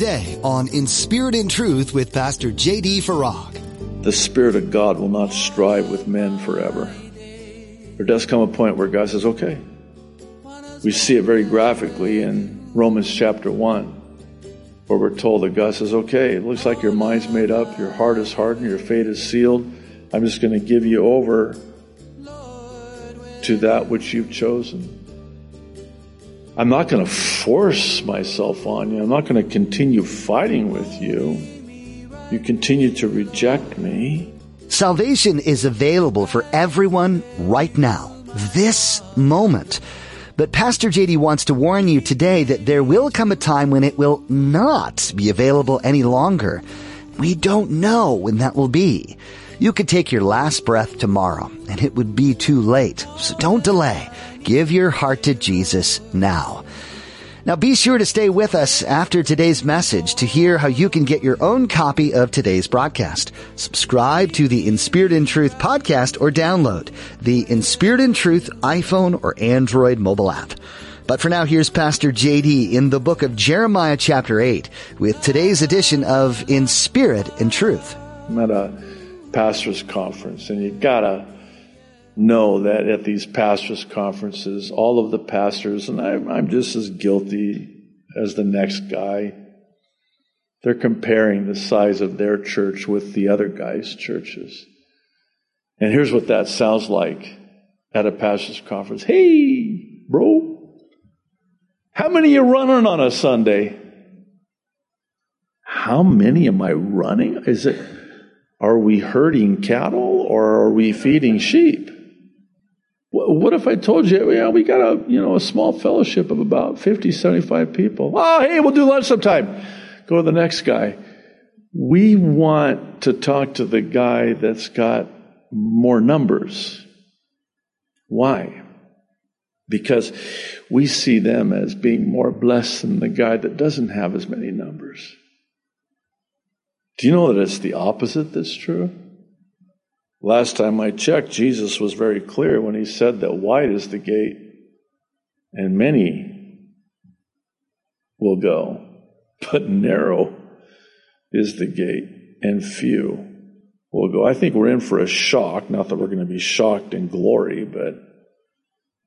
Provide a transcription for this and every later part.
today on In Spirit and Truth with Pastor J.D. Farag. The Spirit of God will not strive with men forever. There does come a point where God says, okay. We see it very graphically in Romans chapter 1, where we're told that God says, okay, it looks like your mind's made up, your heart is hardened, your fate is sealed. I'm just going to give you over to that which you've chosen. I'm not going to force myself on you. I'm not going to continue fighting with you. You continue to reject me. Salvation is available for everyone right now, this moment. But Pastor JD wants to warn you today that there will come a time when it will not be available any longer. We don't know when that will be. You could take your last breath tomorrow and it would be too late. So don't delay. Give your heart to Jesus now. Now be sure to stay with us after today's message to hear how you can get your own copy of today's broadcast. Subscribe to the In Spirit and Truth podcast or download the In Spirit and Truth iPhone or Android mobile app. But for now, here's Pastor JD in the book of Jeremiah chapter 8 with today's edition of In Spirit and Truth. I'm at a pastor's conference and you gotta know that at these pastors' conferences, all of the pastors, and I, I'm just as guilty as the next guy, they're comparing the size of their church with the other guy's churches. And here's what that sounds like at a pastor's conference. Hey, bro, how many are running on a Sunday? How many am I running? Is it, are we herding cattle or are we feeding sheep? What if I told you, yeah, we got a, you know, a small fellowship of about 50, 75 people. Oh, hey, we'll do lunch sometime. Go to the next guy. We want to talk to the guy that's got more numbers. Why? Because we see them as being more blessed than the guy that doesn't have as many numbers. Do you know that it's the opposite that's true? Last time I checked, Jesus was very clear when he said that wide is the gate and many will go, but narrow is the gate and few will go. I think we're in for a shock. Not that we're going to be shocked in glory, but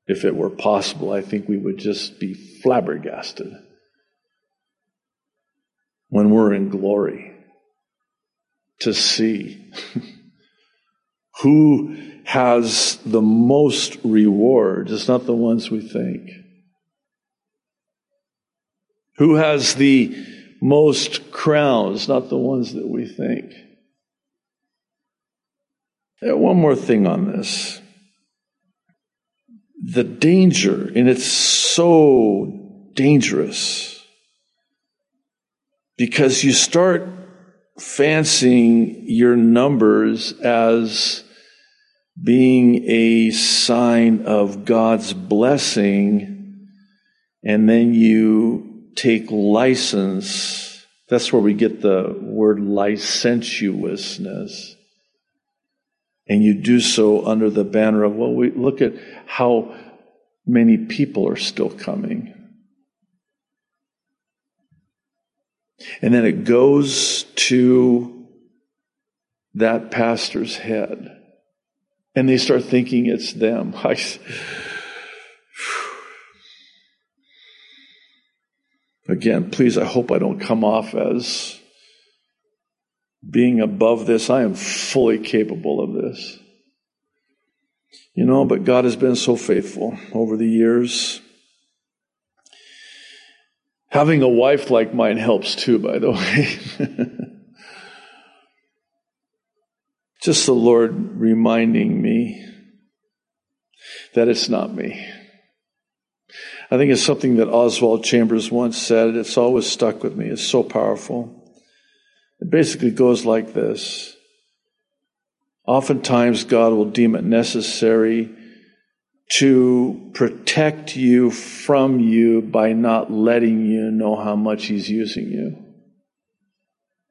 if it were possible, I think we would just be flabbergasted when we're in glory to see who has the most rewards. It's not the ones we think. Who has the most crowns, not the ones that we think. One more thing on this. The danger, and it's so dangerous because you start fancying your numbers as being a sign of God's blessing, and then you take license. That's where we get the word licentiousness. And you do so under the banner of, well, we look at how many people are still coming. And then it goes to that pastor's head and they start thinking it's them. I, again, please, I hope I don't come off as being above this. I am fully capable of this. You know, but God has been so faithful over the years. Having a wife like mine helps too, by the way. Just the Lord reminding me that it's not me. I think it's something that Oswald Chambers once said. It's always stuck with me. It's so powerful. It basically goes like this. Oftentimes, God will deem it necessary to protect you from you by not letting you know how much He's using you.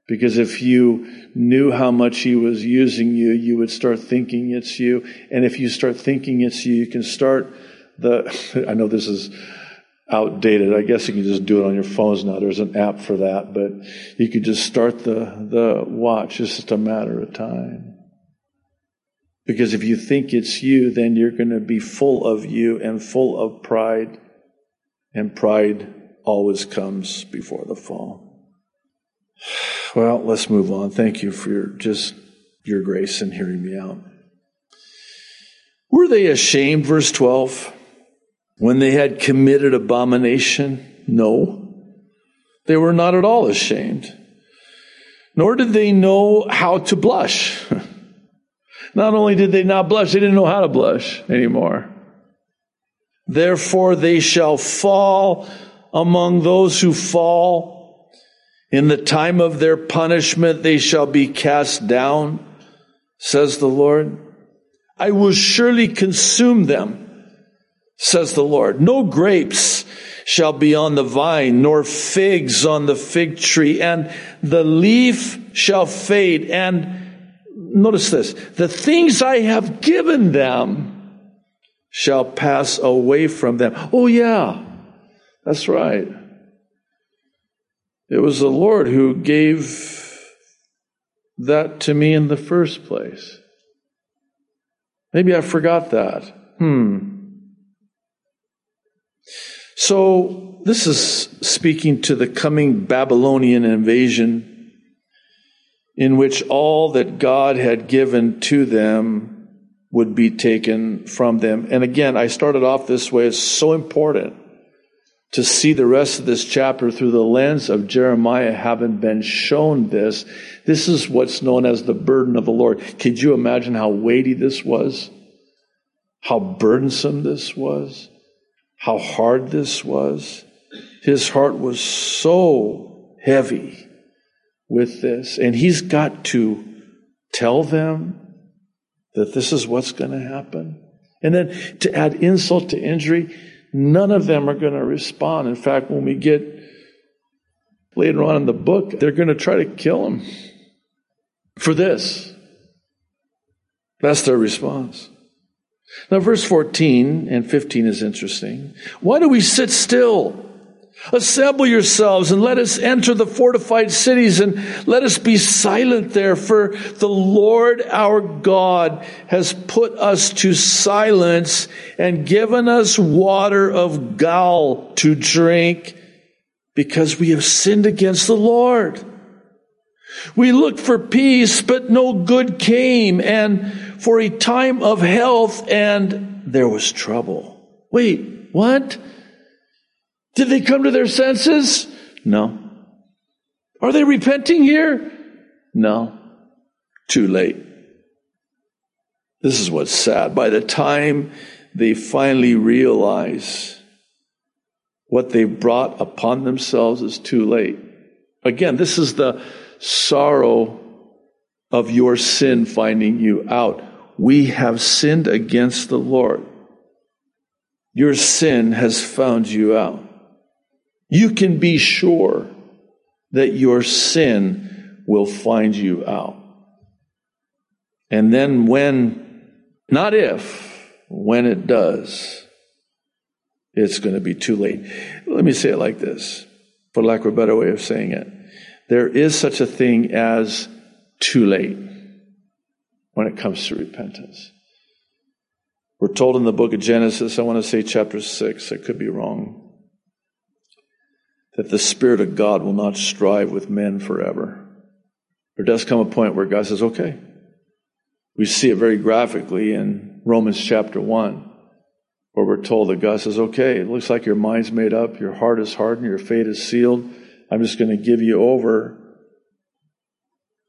Because if you knew how much he was using you, you would start thinking it's you. And if you start thinking it's you, you can start the, I know this is outdated. I guess you can just do it on your phones now. There's an app for that, but you could just start the, the watch. It's just a matter of time. Because if you think it's you, then you're going to be full of you and full of pride. And pride always comes before the fall. Well, let's move on. Thank you for your, just your grace in hearing me out. Were they ashamed, verse 12, when they had committed abomination? No. They were not at all ashamed. Nor did they know how to blush. not only did they not blush, they didn't know how to blush anymore. Therefore, they shall fall among those who fall. In the time of their punishment, they shall be cast down, says the Lord. I will surely consume them, says the Lord. No grapes shall be on the vine, nor figs on the fig tree, and the leaf shall fade. And notice this the things I have given them shall pass away from them. Oh, yeah, that's right. It was the Lord who gave that to me in the first place. Maybe I forgot that. Hmm. So, this is speaking to the coming Babylonian invasion in which all that God had given to them would be taken from them. And again, I started off this way. It's so important to see the rest of this chapter through the lens of Jeremiah having been shown this. This is what's known as the burden of the Lord. Could you imagine how weighty this was? How burdensome this was? How hard this was? His heart was so heavy with this. And he's got to tell them that this is what's going to happen. And then to add insult to injury, None of them are going to respond. In fact, when we get later on in the book, they're going to try to kill him for this. That's their response. Now, verse 14 and 15 is interesting. Why do we sit still? Assemble yourselves and let us enter the fortified cities and let us be silent there, for the Lord our God has put us to silence and given us water of gall to drink because we have sinned against the Lord. We looked for peace, but no good came, and for a time of health, and there was trouble. Wait, what? Did they come to their senses? No. Are they repenting here? No. Too late. This is what's sad. By the time they finally realize what they brought upon themselves is too late. Again, this is the sorrow of your sin finding you out. We have sinned against the Lord. Your sin has found you out you can be sure that your sin will find you out. And then when, not if, when it does, it's going to be too late. Let me say it like this, for lack of a better way of saying it. There is such a thing as too late when it comes to repentance. We're told in the book of Genesis, I want to say chapter 6, I could be wrong, that the Spirit of God will not strive with men forever. There does come a point where God says, okay. We see it very graphically in Romans chapter 1, where we're told that God says, okay, it looks like your mind's made up, your heart is hardened, your fate is sealed. I'm just going to give you over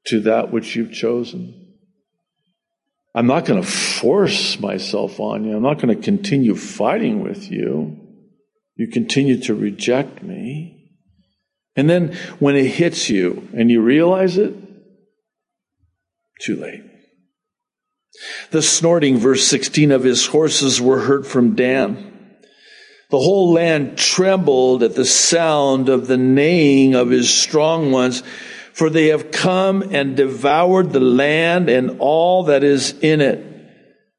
to that which you've chosen. I'm not going to force myself on you. I'm not going to continue fighting with you. You continue to reject me. And then when it hits you and you realize it, too late. The snorting, verse 16, of his horses were heard from Dan. The whole land trembled at the sound of the neighing of his strong ones, for they have come and devoured the land and all that is in it,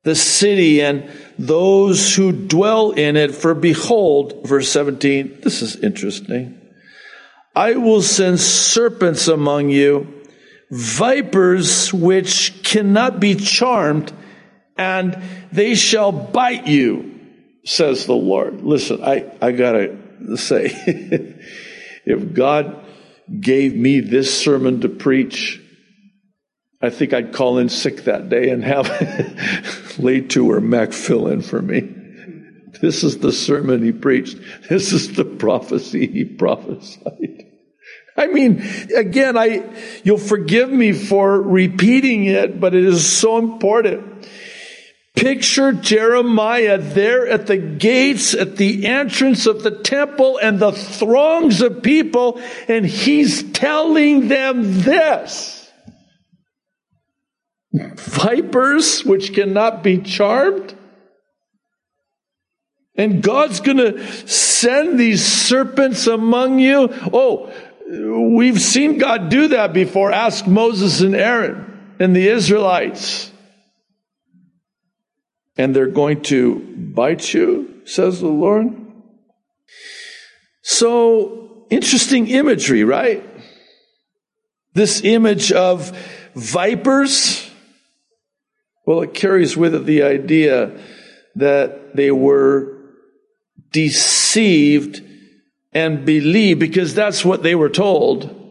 the city and those who dwell in it. For behold, verse 17, this is interesting. I will send serpents among you, vipers which cannot be charmed, and they shall bite you, says the Lord. Listen, I, I gotta say, if God gave me this sermon to preach, I think I'd call in sick that day and have Lay to or Mac fill in for me. This is the sermon he preached. This is the prophecy he prophesied. I mean, again, I, you'll forgive me for repeating it, but it is so important. Picture Jeremiah there at the gates, at the entrance of the temple and the throngs of people, and he's telling them this. Vipers which cannot be charmed? And God's gonna send these serpents among you? Oh, We've seen God do that before. Ask Moses and Aaron and the Israelites. And they're going to bite you, says the Lord. So, interesting imagery, right? This image of vipers. Well, it carries with it the idea that they were deceived and believed because that's what they were told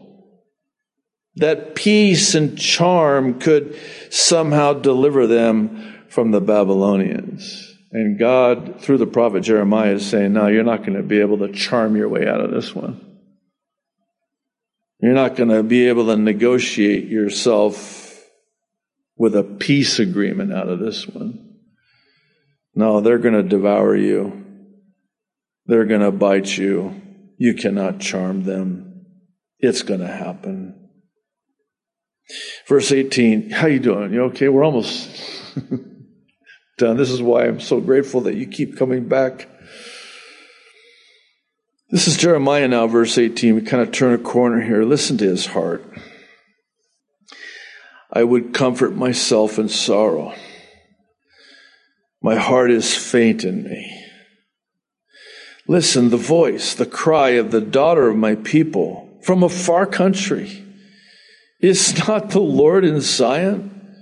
that peace and charm could somehow deliver them from the Babylonians. And God, through the prophet Jeremiah, is saying, No, you're not going to be able to charm your way out of this one. You're not going to be able to negotiate yourself with a peace agreement out of this one. No, they're going to devour you. They're going to bite you. You cannot charm them. It's going to happen. Verse 18, how you doing? You okay? We're almost done. This is why I'm so grateful that you keep coming back. This is Jeremiah now, verse 18. We kind of turn a corner here. Listen to his heart. I would comfort myself in sorrow. My heart is faint in me. Listen, the voice, the cry of the daughter of my people from a far country. Is not the Lord in Zion?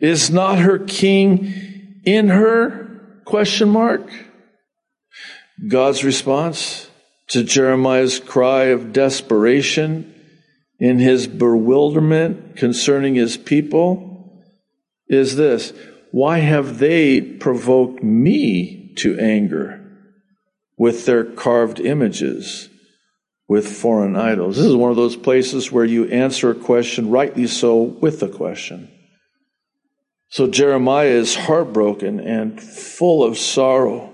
Is not her king in her? Question mark. God's response to Jeremiah's cry of desperation in his bewilderment concerning his people is this Why have they provoked me to anger? with their carved images, with foreign idols. This is one of those places where you answer a question, rightly so, with a question. So Jeremiah is heartbroken and full of sorrow.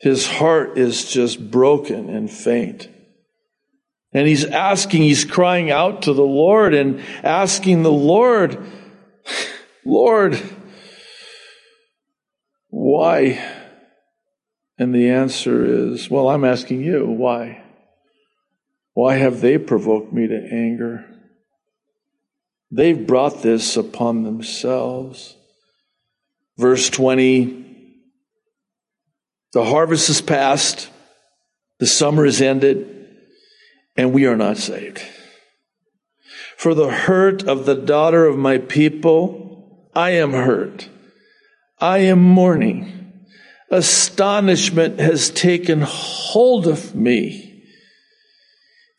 His heart is just broken and faint. And he's asking, he's crying out to the Lord and asking the Lord, Lord, why? And the answer is, well, I'm asking you, why? Why have they provoked me to anger? They've brought this upon themselves. Verse 20 The harvest is past, the summer is ended, and we are not saved. For the hurt of the daughter of my people, I am hurt. I am mourning astonishment has taken hold of me.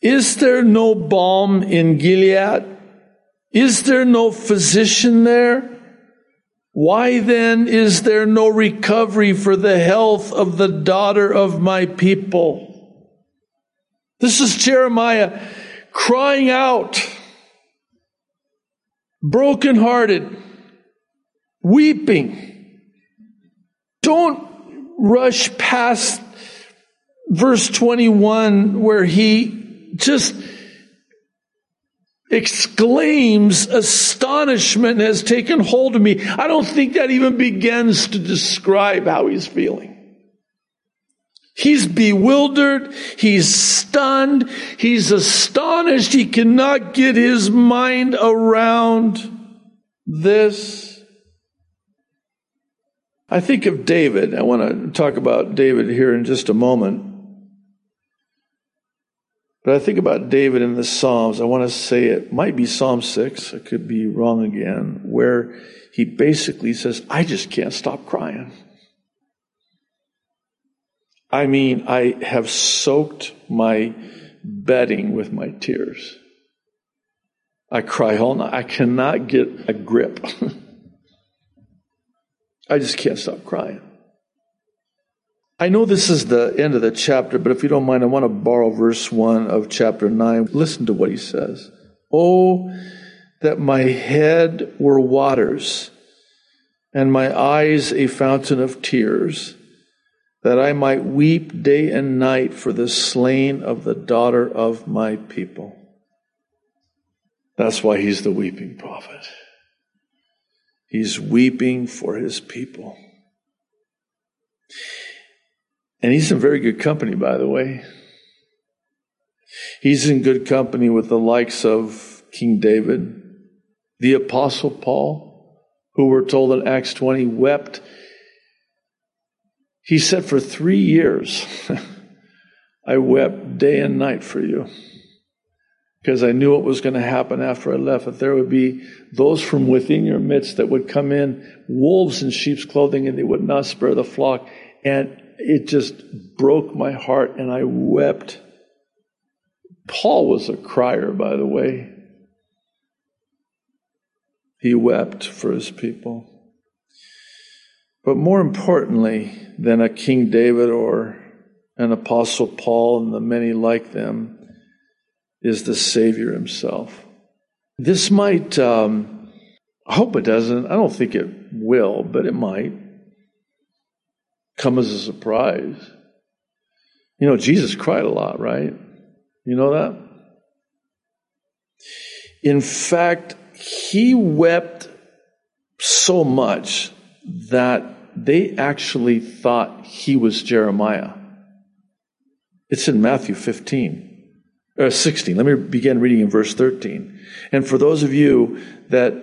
Is there no balm in Gilead? Is there no physician there? Why then is there no recovery for the health of the daughter of my people? This is Jeremiah crying out, brokenhearted, weeping. Don't rush past verse 21 where he just exclaims, astonishment has taken hold of me. I don't think that even begins to describe how he's feeling. He's bewildered. He's stunned. He's astonished. He cannot get his mind around this. I think of David. I want to talk about David here in just a moment. But I think about David in the Psalms. I want to say it might be Psalm 6. I could be wrong again, where he basically says, I just can't stop crying. I mean, I have soaked my bedding with my tears. I cry all night. I cannot get a grip. I just can't stop crying. I know this is the end of the chapter, but if you don't mind, I want to borrow verse 1 of chapter 9. Listen to what he says. Oh, that my head were waters, and my eyes a fountain of tears, that I might weep day and night for the slain of the daughter of my people. That's why he's the weeping prophet. He's weeping for his people. And he's in very good company, by the way. He's in good company with the likes of King David, the Apostle Paul, who we're told in Acts 20 wept. He said, For three years, I wept day and night for you because I knew what was going to happen after I left, that there would be those from within your midst that would come in, wolves in sheep's clothing, and they would not spare the flock. And it just broke my heart, and I wept. Paul was a crier, by the way. He wept for his people. But more importantly than a King David or an Apostle Paul and the many like them, is the Savior Himself. This might, um, I hope it doesn't, I don't think it will, but it might come as a surprise. You know, Jesus cried a lot, right? You know that? In fact, he wept so much that they actually thought he was Jeremiah. It's in Matthew 15 uh, 16. Let me begin reading in verse 13. And for those of you that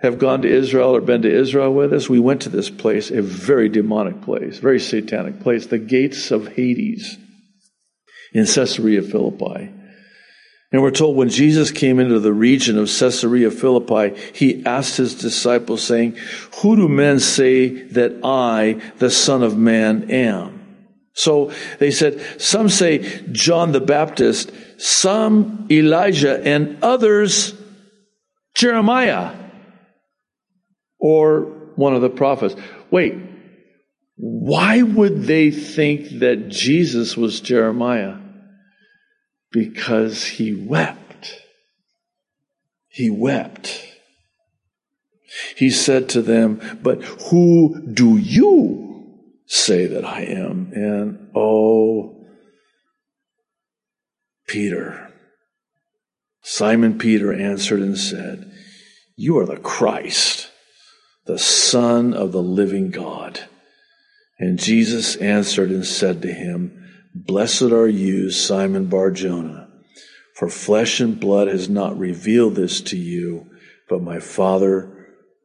have gone to Israel or been to Israel with us, we went to this place, a very demonic place, very satanic place, the gates of Hades in Caesarea Philippi. And we're told when Jesus came into the region of Caesarea Philippi, he asked his disciples, saying, Who do men say that I, the Son of Man, am? So they said, some say John the Baptist, some Elijah, and others Jeremiah or one of the prophets. Wait, why would they think that Jesus was Jeremiah? Because he wept. He wept. He said to them, But who do you say that I am. And oh, Peter, Simon Peter answered and said, You are the Christ, the Son of the living God. And Jesus answered and said to him, Blessed are you, Simon Bar Jonah, for flesh and blood has not revealed this to you, but my Father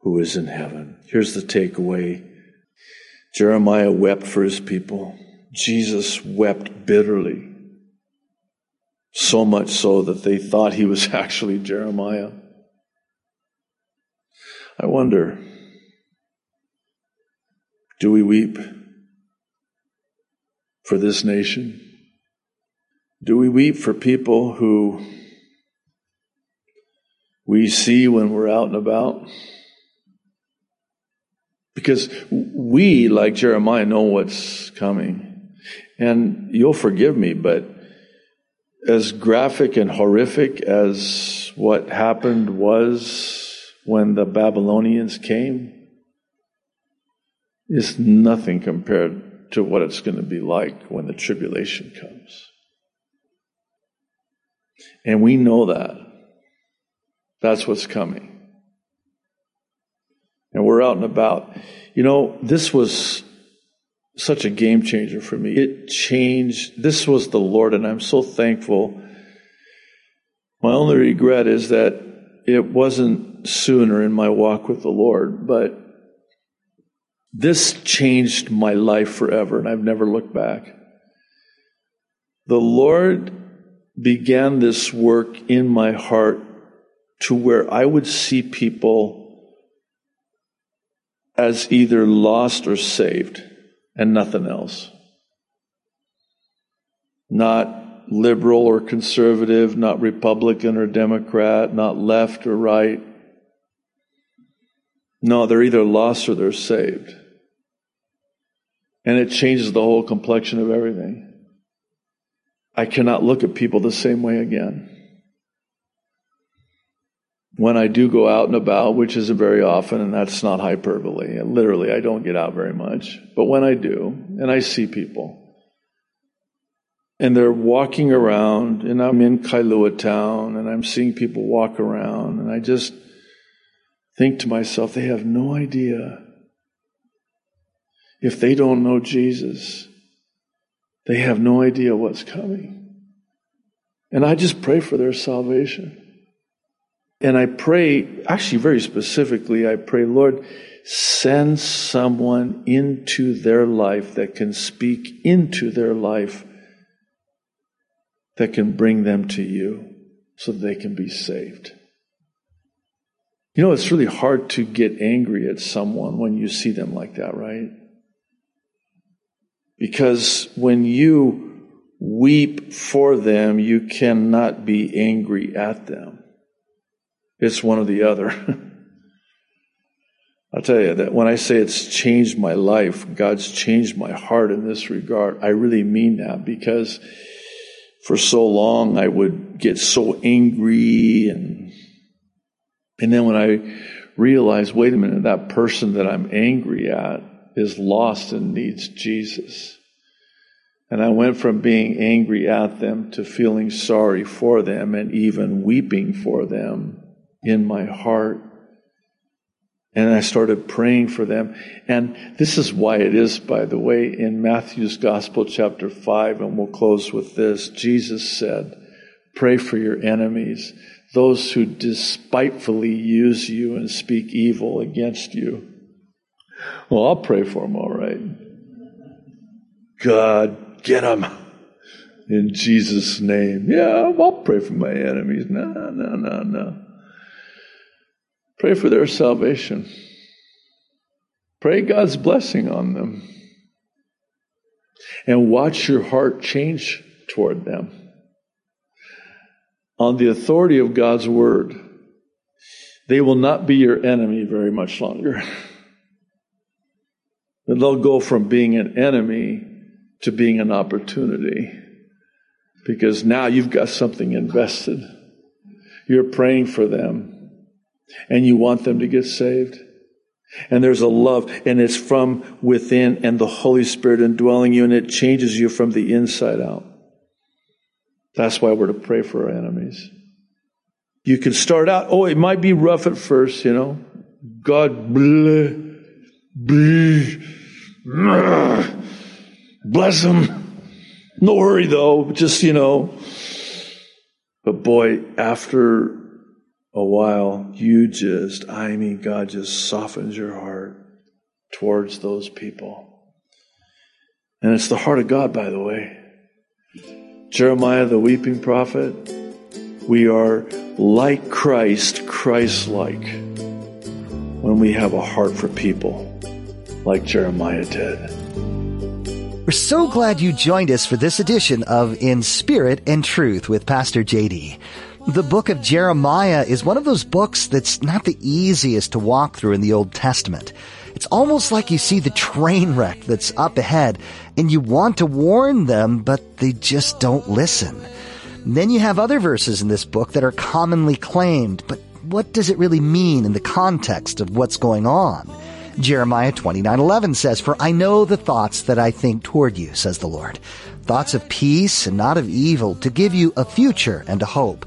who is in heaven. Here's the takeaway Jeremiah wept for his people. Jesus wept bitterly. So much so that they thought he was actually Jeremiah. I wonder, do we weep for this nation? Do we weep for people who we see when we're out and about? Because we, like Jeremiah, know what's coming. And you'll forgive me, but as graphic and horrific as what happened was when the Babylonians came, it's nothing compared to what it's going to be like when the tribulation comes. And we know that. That's what's coming and we're out and about. You know, this was such a game changer for me. It changed. This was the Lord, and I'm so thankful. My only regret is that it wasn't sooner in my walk with the Lord, but This changed my life forever, and I've never looked back. The Lord began this work in my heart to where I would see people as either lost or saved and nothing else. Not liberal or conservative, not Republican or Democrat, not left or right. No, they're either lost or they're saved. And it changes the whole complexion of everything. I cannot look at people the same way again. When I do go out and about, which isn't very often, and that's not hyperbole, literally, I don't get out very much, but when I do, and I see people, and they're walking around, and I'm in Kailua town, and I'm seeing people walk around, and I just think to myself, they have no idea if they don't know Jesus they have no idea what's coming. And I just pray for their salvation. And I pray, actually, very specifically, I pray, Lord, send someone into their life that can speak into their life that can bring them to you so they can be saved. You know, it's really hard to get angry at someone when you see them like that, right? Because when you weep for them, you cannot be angry at them. It's one or the other. I'll tell you that when I say it's changed my life, God's changed my heart in this regard, I really mean that because for so long I would get so angry and and then when I realized, wait a minute, that person that I'm angry at is lost and needs Jesus. And I went from being angry at them to feeling sorry for them and even weeping for them in my heart. And I started praying for them. And this is why it is, by the way, in Matthew's Gospel, chapter 5, and we'll close with this. Jesus said, Pray for your enemies, those who despitefully use you and speak evil against you. Well, I'll pray for them, all right. God, get them in Jesus' name. Yeah, I'll pray for my enemies. No, no, no, no. Pray for their salvation. Pray God's blessing on them. And watch your heart change toward them. On the authority of God's word, they will not be your enemy very much longer. They'll go from being an enemy to being an opportunity because now you've got something invested. You're praying for them and you want them to get saved. And there's a love and it's from within and the Holy Spirit indwelling you and it changes you from the inside out. That's why we're to pray for our enemies. You can start out, oh, it might be rough at first, you know. God bless, bless Bless him. No hurry though, just, you know. But boy, after a while, you just, I mean, God just softens your heart towards those people. And it's the heart of God, by the way. Jeremiah, the weeping prophet, we are like Christ, Christ like, when we have a heart for people, like Jeremiah did. We're so glad you joined us for this edition of In Spirit and Truth with Pastor JD. The book of Jeremiah is one of those books that's not the easiest to walk through in the Old Testament. It's almost like you see the train wreck that's up ahead and you want to warn them, but they just don't listen. then you have other verses in this book that are commonly claimed, but what does it really mean in the context of what's going on? Jeremiah 29:11 says, "For I know the thoughts that I think toward you," says the Lord, "thoughts of peace and not of evil, to give you a future and a hope."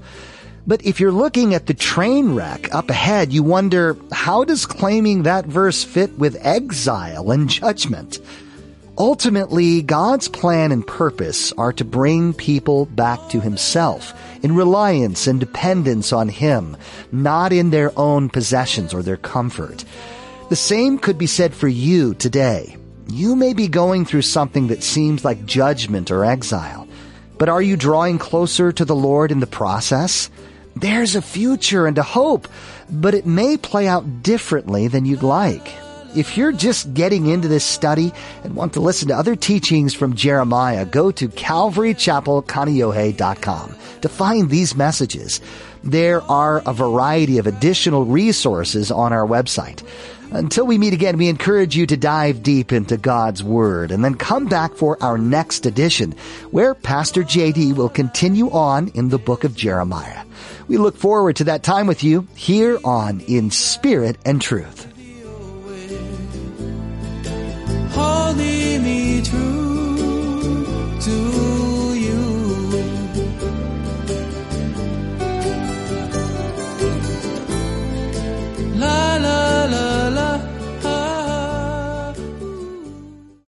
But if you're looking at the train wreck up ahead, you wonder, how does claiming that verse fit with exile and judgment? Ultimately, God's plan and purpose are to bring people back to Himself in reliance and dependence on Him, not in their own possessions or their comfort. The same could be said for you today. You may be going through something that seems like judgment or exile, but are you drawing closer to the Lord in the process? There's a future and a hope, but it may play out differently than you'd like. If you're just getting into this study and want to listen to other teachings from Jeremiah, go to calvarychapelkaneohe.com to find these messages. There are a variety of additional resources on our website. Until we meet again, we encourage you to dive deep into God's Word and then come back for our next edition, where Pastor JD will continue on in the book of Jeremiah. We look forward to that time with you here on In Spirit and Truth.